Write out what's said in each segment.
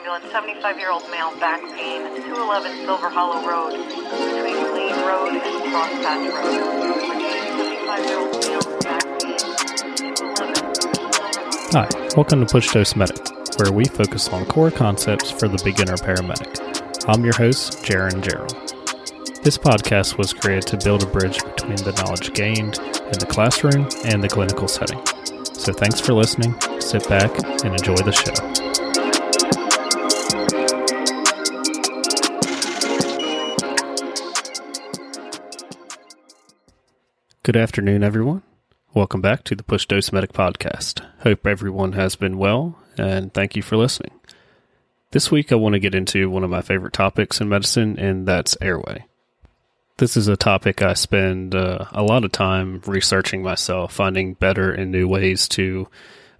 ambulance, 75-year-old male, back pain, 211 Silver Hollow Road, between Road and Crosspatch Road. 75-year-old male, back pain, Hi, welcome to Push Dose Medic, where we focus on core concepts for the beginner paramedic. I'm your host, Jaron Gerald. This podcast was created to build a bridge between the knowledge gained in the classroom and the clinical setting. So thanks for listening, sit back, and enjoy the show. Good afternoon, everyone. Welcome back to the Push Dose Medic podcast. Hope everyone has been well, and thank you for listening. This week, I want to get into one of my favorite topics in medicine, and that's airway. This is a topic I spend uh, a lot of time researching myself, finding better and new ways to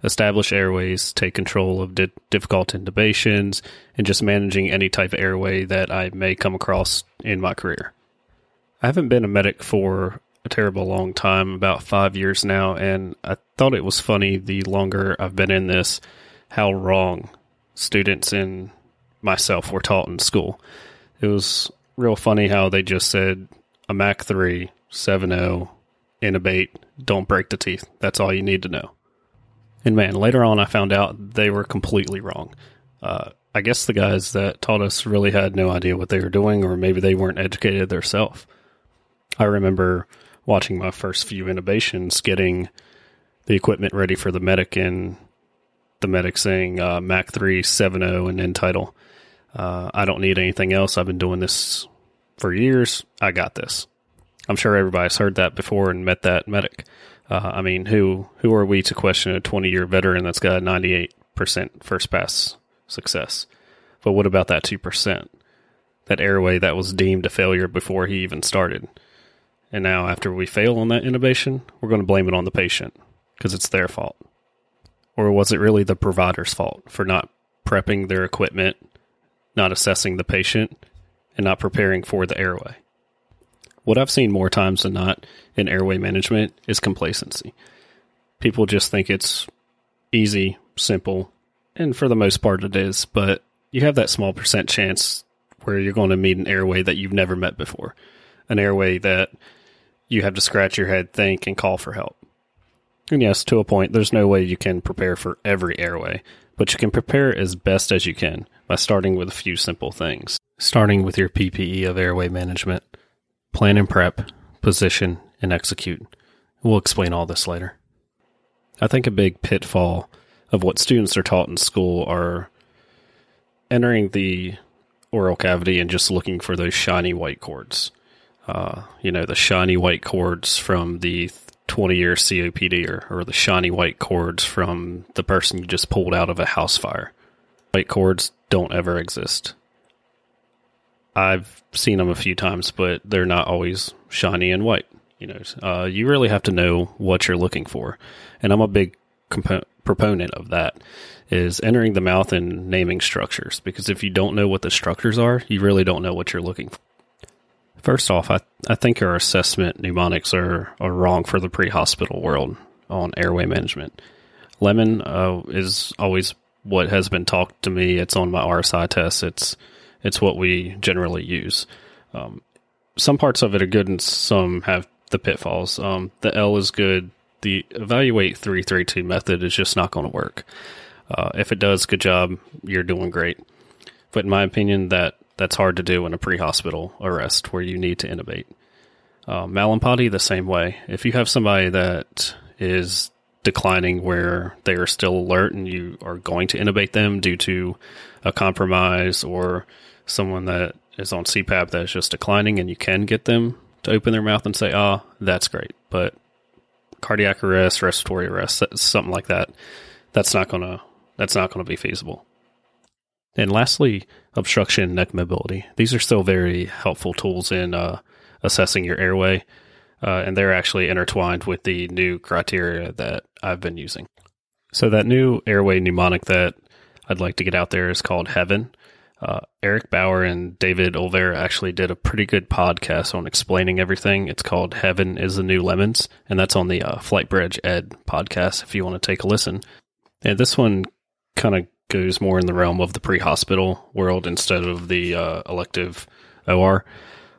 establish airways, take control of di- difficult intubations, and just managing any type of airway that I may come across in my career. I haven't been a medic for a terrible long time, about five years now, and I thought it was funny the longer I've been in this, how wrong students and myself were taught in school. It was real funny how they just said a Mac 3, 7.0, intubate, don't break the teeth. That's all you need to know. And man, later on I found out they were completely wrong. Uh, I guess the guys that taught us really had no idea what they were doing, or maybe they weren't educated themselves. I remember watching my first few intubations, getting the equipment ready for the medic, and the medic saying uh, Mac 3 7.0 and end title. Uh, I don't need anything else. I've been doing this for years. I got this. I'm sure everybody's heard that before and met that medic. Uh, I mean, who who are we to question a 20 year veteran that's got a 98% first pass success? But what about that 2%? That airway that was deemed a failure before he even started. And now, after we fail on that intubation, we're going to blame it on the patient because it's their fault. Or was it really the provider's fault for not prepping their equipment, not assessing the patient, and not preparing for the airway? What I've seen more times than not in airway management is complacency. People just think it's easy, simple, and for the most part it is, but you have that small percent chance where you're going to meet an airway that you've never met before, an airway that you have to scratch your head, think, and call for help. And yes, to a point, there's no way you can prepare for every airway, but you can prepare as best as you can by starting with a few simple things. Starting with your PPE of airway management, plan and prep, position, and execute. We'll explain all this later. I think a big pitfall of what students are taught in school are entering the oral cavity and just looking for those shiny white cords. Uh, you know, the shiny white cords from the 20 year COPD or, or the shiny white cords from the person you just pulled out of a house fire. White cords don't ever exist. I've seen them a few times, but they're not always shiny and white. You know, uh, you really have to know what you're looking for, and I'm a big compo- proponent of that. Is entering the mouth and naming structures because if you don't know what the structures are, you really don't know what you're looking for. First off, I, I think our assessment mnemonics are, are wrong for the pre hospital world on airway management. Lemon uh, is always what has been talked to me. It's on my RSI test. It's it's what we generally use. Um, some parts of it are good, and some have the pitfalls. Um, the L is good. The evaluate three three two method is just not going to work. Uh, if it does, good job. You're doing great. But in my opinion, that that's hard to do in a pre-hospital arrest where you need to intubate. Uh, Mallampati the same way. If you have somebody that is declining where they are still alert and you are going to intubate them due to a compromise or someone that is on CPAP that is just declining and you can get them to open their mouth and say, ah, that's great. But cardiac arrest, respiratory arrest, something like that, that's not going to, that's not going to be feasible. And lastly, obstruction neck mobility. These are still very helpful tools in uh, assessing your airway, uh, and they're actually intertwined with the new criteria that I've been using. So that new airway mnemonic that I'd like to get out there is called Heaven. Uh, Eric Bauer and David Olvera actually did a pretty good podcast on explaining everything. It's called Heaven is the New Lemons, and that's on the uh, FlightBridgeED podcast if you want to take a listen. And this one kind of goes more in the realm of the pre-hospital world instead of the uh, elective OR.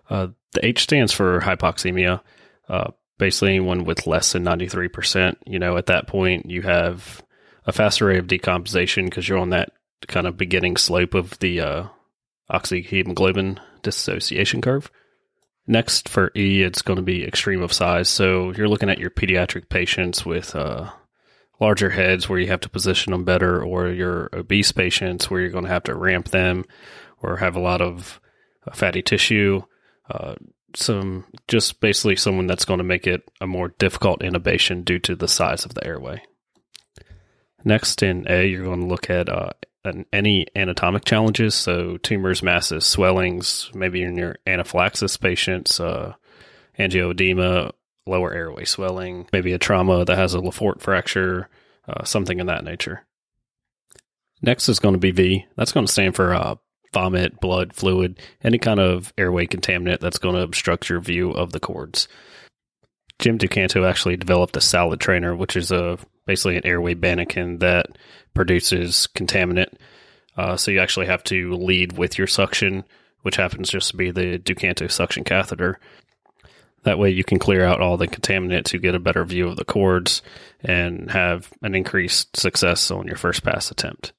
Uh, the H stands for hypoxemia. Uh, basically, anyone with less than 93%, you know, at that point, you have a faster rate of decomposition because you're on that kind of beginning slope of the uh, oxyhemoglobin dissociation curve. Next for E, it's going to be extreme of size. So you're looking at your pediatric patients with uh, larger heads where you have to position them better, or your obese patients where you're going to have to ramp them or have a lot of uh, fatty tissue. Uh, some just basically someone that's going to make it a more difficult intubation due to the size of the airway. Next in A, you're going to look at uh, any anatomic challenges, so tumors, masses, swellings, maybe in your anaphylaxis patients, uh, angioedema, lower airway swelling, maybe a trauma that has a Le Fort fracture, uh, something in that nature. Next is going to be V. That's going to stand for uh, vomit, blood, fluid, any kind of airway contaminant that's going to obstruct your view of the cords. Jim Ducanto actually developed a salad trainer, which is a basically an airway bannequin that produces contaminant. Uh, so you actually have to lead with your suction, which happens just to be the Ducanto suction catheter. That way you can clear out all the contaminant to get a better view of the cords and have an increased success on your first pass attempt.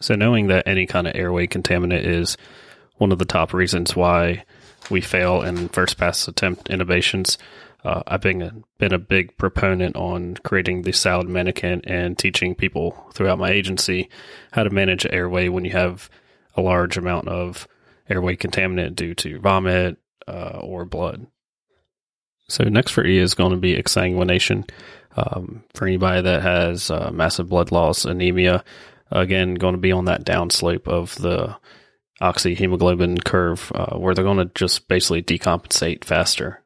So knowing that any kind of airway contaminant is one of the top reasons why we fail in first pass attempt intubations, uh, I've been a, been a big proponent on creating the salad mannequin and teaching people throughout my agency how to manage airway when you have a large amount of airway contaminant due to vomit uh, or blood. So next for E is going to be exsanguination. Um, for anybody that has uh, massive blood loss, anemia, again, going to be on that downslope of the oxyhemoglobin curve uh, where they're going to just basically decompensate faster.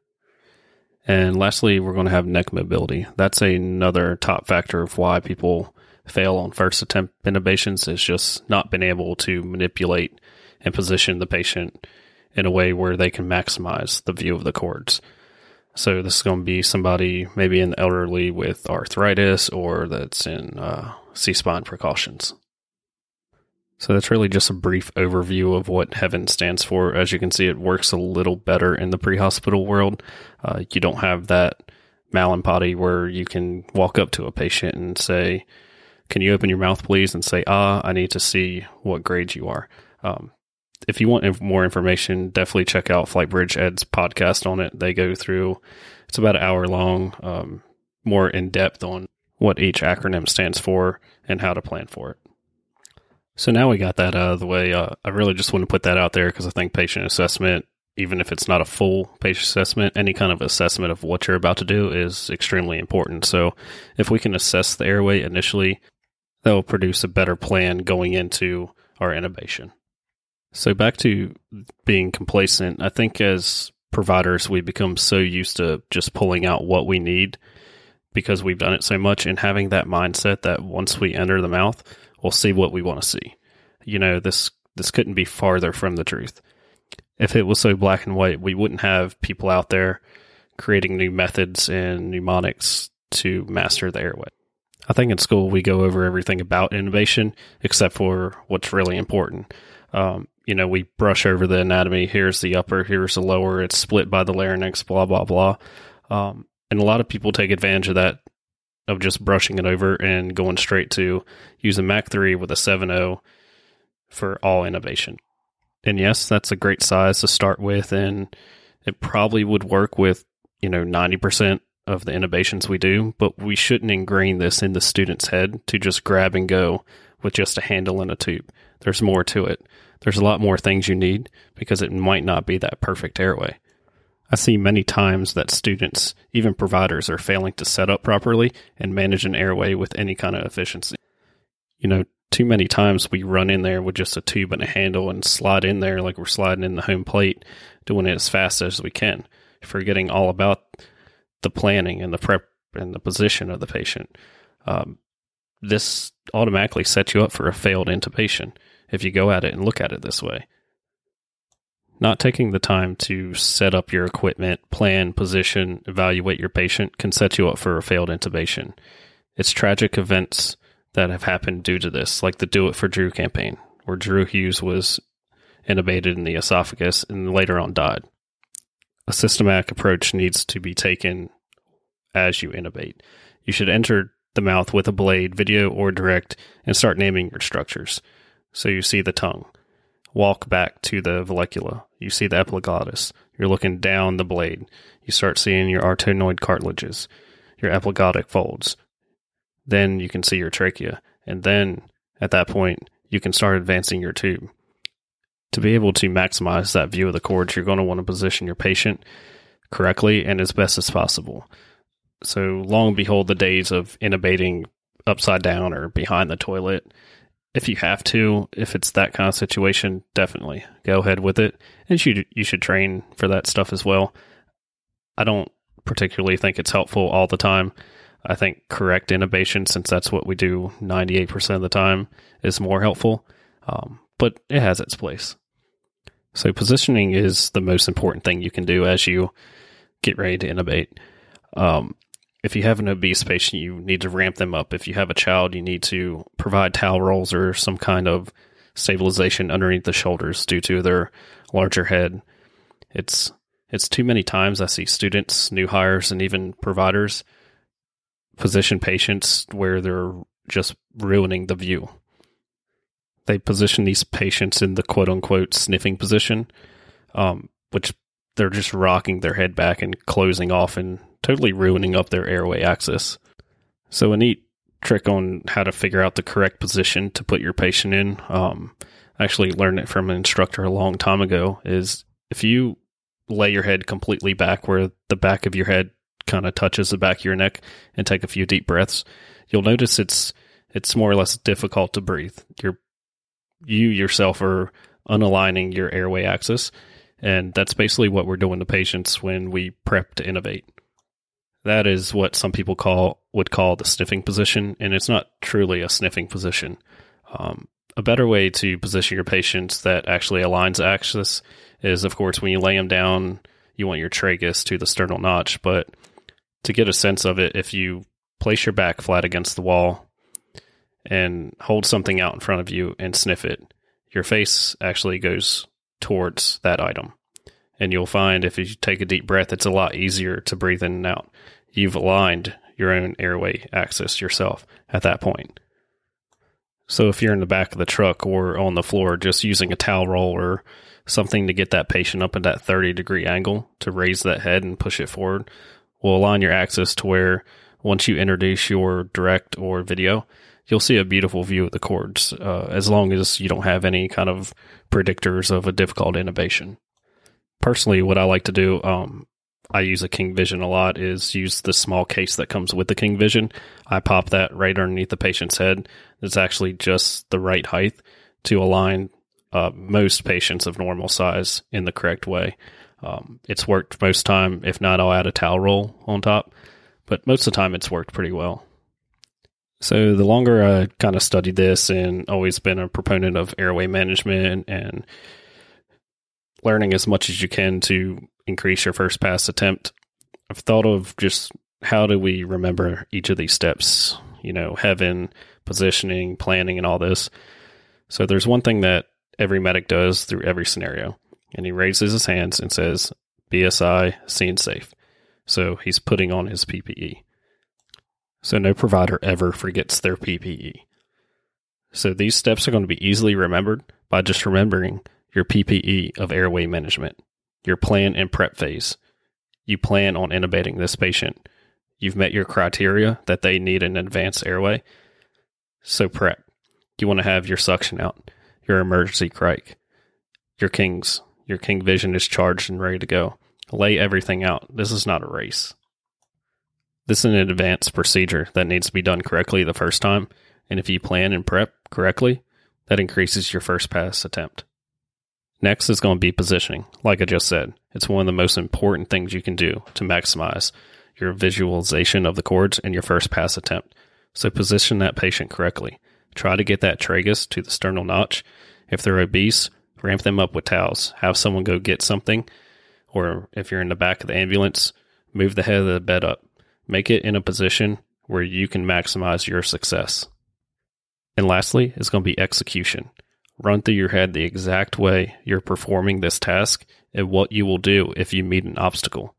And lastly, we're going to have neck mobility. That's another top factor of why people fail on first attempt intubations is just not being able to manipulate and position the patient in a way where they can maximize the view of the cords. So this is going to be somebody maybe the elderly with arthritis or that's in uh, C-spine precautions. So that's really just a brief overview of what Heaven stands for. As you can see, it works a little better in the pre-hospital world. Uh, you don't have that Mallampati where you can walk up to a patient and say, "Can you open your mouth, please?" and say, "Ah, I need to see what grade you are." Um, if you want more information, definitely check out FlightBridgeED's podcast on it. They go through; it's about an hour long, um, more in depth on what each acronym stands for and how to plan for it. So now we got that out of the way. Uh, I really just want to put that out there because I think patient assessment, even if it's not a full patient assessment, any kind of assessment of what you're about to do is extremely important. So if we can assess the airway initially, that will produce a better plan going into our intubation. So back to being complacent, I think as providers, we become so used to just pulling out what we need because we've done it so much and having that mindset that once we enter the mouth, we'll see what we want to see. You know, this this couldn't be farther from the truth. If it was so black and white, we wouldn't have people out there creating new methods and mnemonics to master the airway. I think in school we go over everything about intubation except for what's really important. Um, you know, we brush over the anatomy. Here's the upper, here's the lower. It's split by the larynx, blah blah blah. Um, and a lot of people take advantage of that of just brushing it over and going straight to use a Mac 3 with a 7.0 for all intubation. And yes, that's a great size to start with, and it probably would work with, you know, 90% of the intubations we do, but we shouldn't ingrain this in the student's head to just grab and go with just a handle and a tube. There's more to it. There's a lot more things you need because it might not be that perfect airway. I see many times that students, even providers, are failing to set up properly and manage an airway with any kind of efficiency. You know, too many times we run in there with just a tube and a handle and slide in there like we're sliding in the home plate, doing it as fast as we can, forgetting all about the planning and the prep and the position of the patient. Um, this automatically sets you up for a failed intubation if you go at it and look at it this way. Not taking the time to set up your equipment, plan, position, evaluate your patient can set you up for a failed intubation. It's tragic events that have happened due to this, like the Do It for Drew campaign, where Drew Hughes was intubated in the esophagus and later on died. A systematic approach needs to be taken as you intubate. You should enter the mouth with a blade, video or direct, and start naming your structures. So you see the tongue. Walk back to the vallecula. You see the epiglottis. You're looking down the blade. You start seeing your arytenoid cartilages, your epiglottic folds. Then you can see your trachea. And then at that point, you can start advancing your tube. To be able to maximize that view of the cords, you're going to want to position your patient correctly and as best as possible. So long behold the days of intubating upside down or behind the toilet. If you have to, if it's that kind of situation, definitely go ahead with it. And you you should train for that stuff as well. I don't particularly think it's helpful all the time. I think correct intubation, since that's what we do 98% of the time, is more helpful. Um, but it has its place. So positioning is the most important thing you can do as you get ready to intubate. Um, if you have an obese patient, you need to ramp them up. If you have a child, you need to provide towel rolls or some kind of stabilization underneath the shoulders due to their larger head. It's it's too many times I see students, new hires, and even providers position patients where they're just ruining the view. They position these patients in the quote unquote sniffing position, um, which they're just rocking their head back and closing off and totally ruining up their airway axis. So, a neat trick on how to figure out the correct position to put your patient in. Um, I actually learned it from an instructor a long time ago. Is if you lay your head completely back where the back of your head kind of touches the back of your neck and take a few deep breaths, you'll notice it's it's more or less difficult to breathe. You're you yourself are unaligning your airway axis, and that's basically what we're doing to patients when we prep to intubate. That is what some people call would call the sniffing position, and it's not truly a sniffing position. Um, a better way to position your patients that actually aligns axis is, of course, when you lay them down, you want your tragus to the sternal notch. But to get a sense of it, if you place your back flat against the wall and hold something out in front of you and sniff it, your face actually goes towards that item. And you'll find if you take a deep breath, it's a lot easier to breathe in and out. You've aligned your own airway axis yourself at that point. So if you're in the back of the truck or on the floor, just using a towel roll or something to get that patient up at that 30 degree angle to raise that head and push it forward will align your axis to where once you introduce your direct or video, you'll see a beautiful view of the cords uh, as long as you don't have any kind of predictors of a difficult intubation. Personally, what I like to do, um, I use a King Vision a lot, is use the small case that comes with the King Vision. I pop that right underneath the patient's head. It's actually just the right height to align uh, most patients of normal size in the correct way. Um, it's worked most time. If not, I'll add a towel roll on top. But most of the time, it's worked pretty well. So the longer I kind of studied this and always been a proponent of airway management and learning as much as you can to increase your first pass attempt, I've thought of just how do we remember each of these steps? You know, heaven, positioning, planning, and all this. So there's one thing that every medic does through every scenario, and he raises his hands and says, BSI, scene safe. So he's putting on his PPE. So no provider ever forgets their PPE. So these steps are going to be easily remembered by just remembering your PPE of airway management, your plan and prep phase. You plan on intubating this patient. You've met your criteria that they need an advanced airway. So prep. You want to have your suction out, your emergency crike, your kings, your king vision is charged and ready to go. Lay everything out. This is not a race. This is an advanced procedure that needs to be done correctly the first time, and if you plan and prep correctly, that increases your first pass attempt. Next is going to be positioning. Like I just said, it's one of the most important things you can do to maximize your visualization of the cords in your first pass attempt. So position that patient correctly. Try to get that tragus to the sternal notch. If they're obese, ramp them up with towels. Have someone go get something. Or if you're in the back of the ambulance, move the head of the bed up. Make it in a position where you can maximize your success. And lastly, is going to be execution. Run through your head the exact way you're performing this task and what you will do if you meet an obstacle.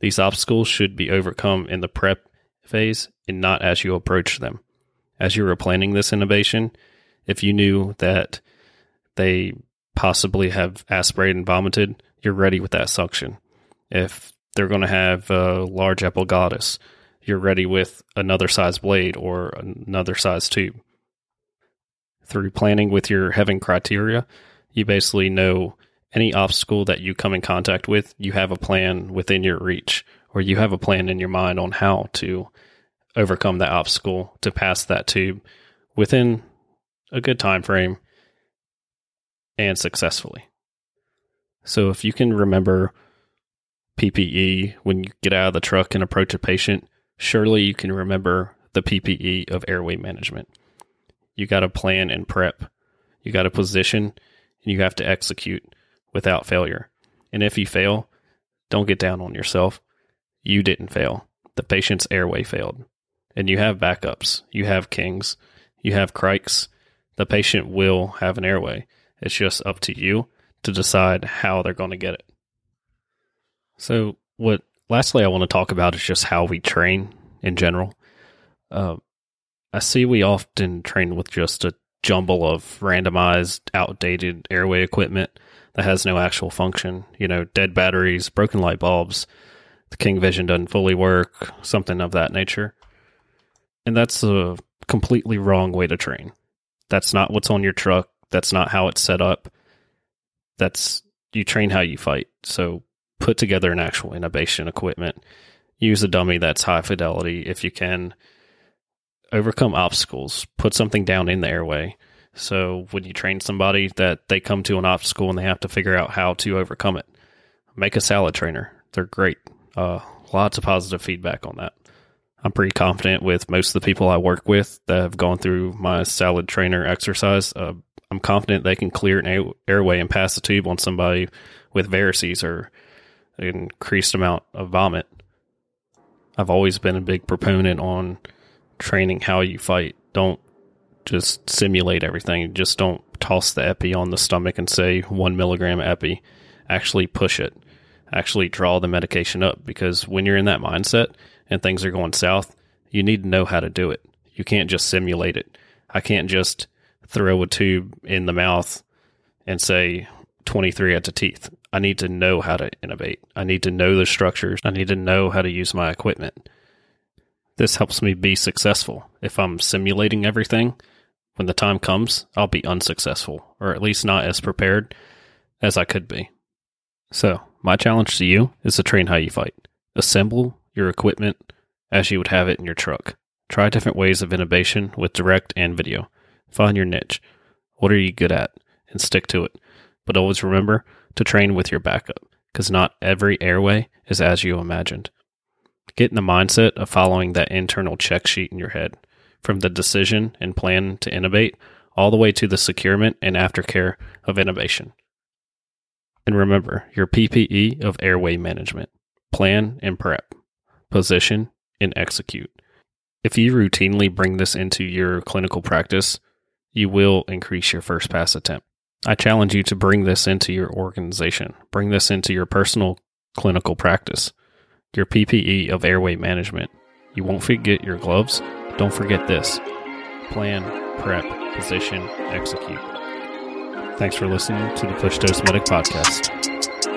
These obstacles should be overcome in the prep phase and not as you approach them. As you were planning this intubation, if you knew that they possibly have aspirated and vomited, you're ready with that suction. If they're going to have a large epiglottis, you're ready with another size blade or another size tube. Through planning with your Heaven criteria, you basically know any obstacle that you come in contact with, you have a plan within your reach, or you have a plan in your mind on how to overcome that obstacle to pass that tube within a good time frame and successfully. So if you can remember PPE when you get out of the truck and approach a patient, surely you can remember the PPE of airway management. You got to plan and prep. You got to position and you have to execute without failure. And if you fail, don't get down on yourself. You didn't fail. The patient's airway failed. And you have backups. You have kings. You have crikes. The patient will have an airway. It's just up to you to decide how they're going to get it. So, what lastly I want to talk about is just how we train in general. Uh, I see we often train with just a jumble of randomized, outdated airway equipment that has no actual function. You know, dead batteries, broken light bulbs, the King Vision doesn't fully work, something of that nature. And that's a completely wrong way to train. That's not what's on your truck. That's not how it's set up. That's you train how you fight. So put together an actual intubation equipment. Use a dummy that's high fidelity if you can. Overcome obstacles. Put something down in the airway. So when you train somebody that they come to an obstacle and they have to figure out how to overcome it, make a salad trainer. They're great. Uh, lots of positive feedback on that. I'm pretty confident with most of the people I work with that have gone through my salad trainer exercise. Uh, I'm confident they can clear an airway and pass the tube on somebody with varices or an increased amount of vomit. I've always been a big proponent on training how you fight. Don't just simulate everything. Just don't toss the epi on the stomach and say one milligram epi. Actually push it. Actually draw the medication up because when you're in that mindset and things are going south, you need to know how to do it. You can't just simulate it. I can't just throw a tube in the mouth and say 23 at the teeth. I need to know how to intubate. I need to know the structures. I need to know how to use my equipment. This helps me be successful. If I'm simulating everything, when the time comes, I'll be unsuccessful, or at least not as prepared as I could be. So, my challenge to you is to train how you fight. Assemble your equipment as you would have it in your truck. Try different ways of intubation with direct and video. Find your niche. What are you good at? And stick to it. But always remember to train with your backup, because not every airway is as you imagined. Get in the mindset of following that internal check sheet in your head from the decision and plan to intubate all the way to the securement and aftercare of intubation. And remember your PPE of airway management plan and prep, position and execute. If you routinely bring this into your clinical practice, you will increase your first pass attempt. I challenge you to bring this into your organization, bring this into your personal clinical practice, your PPE of airway management. You won't forget your gloves, don't forget this plan, prep, position, execute. Thanks for listening to the Push Dose Medic Podcast.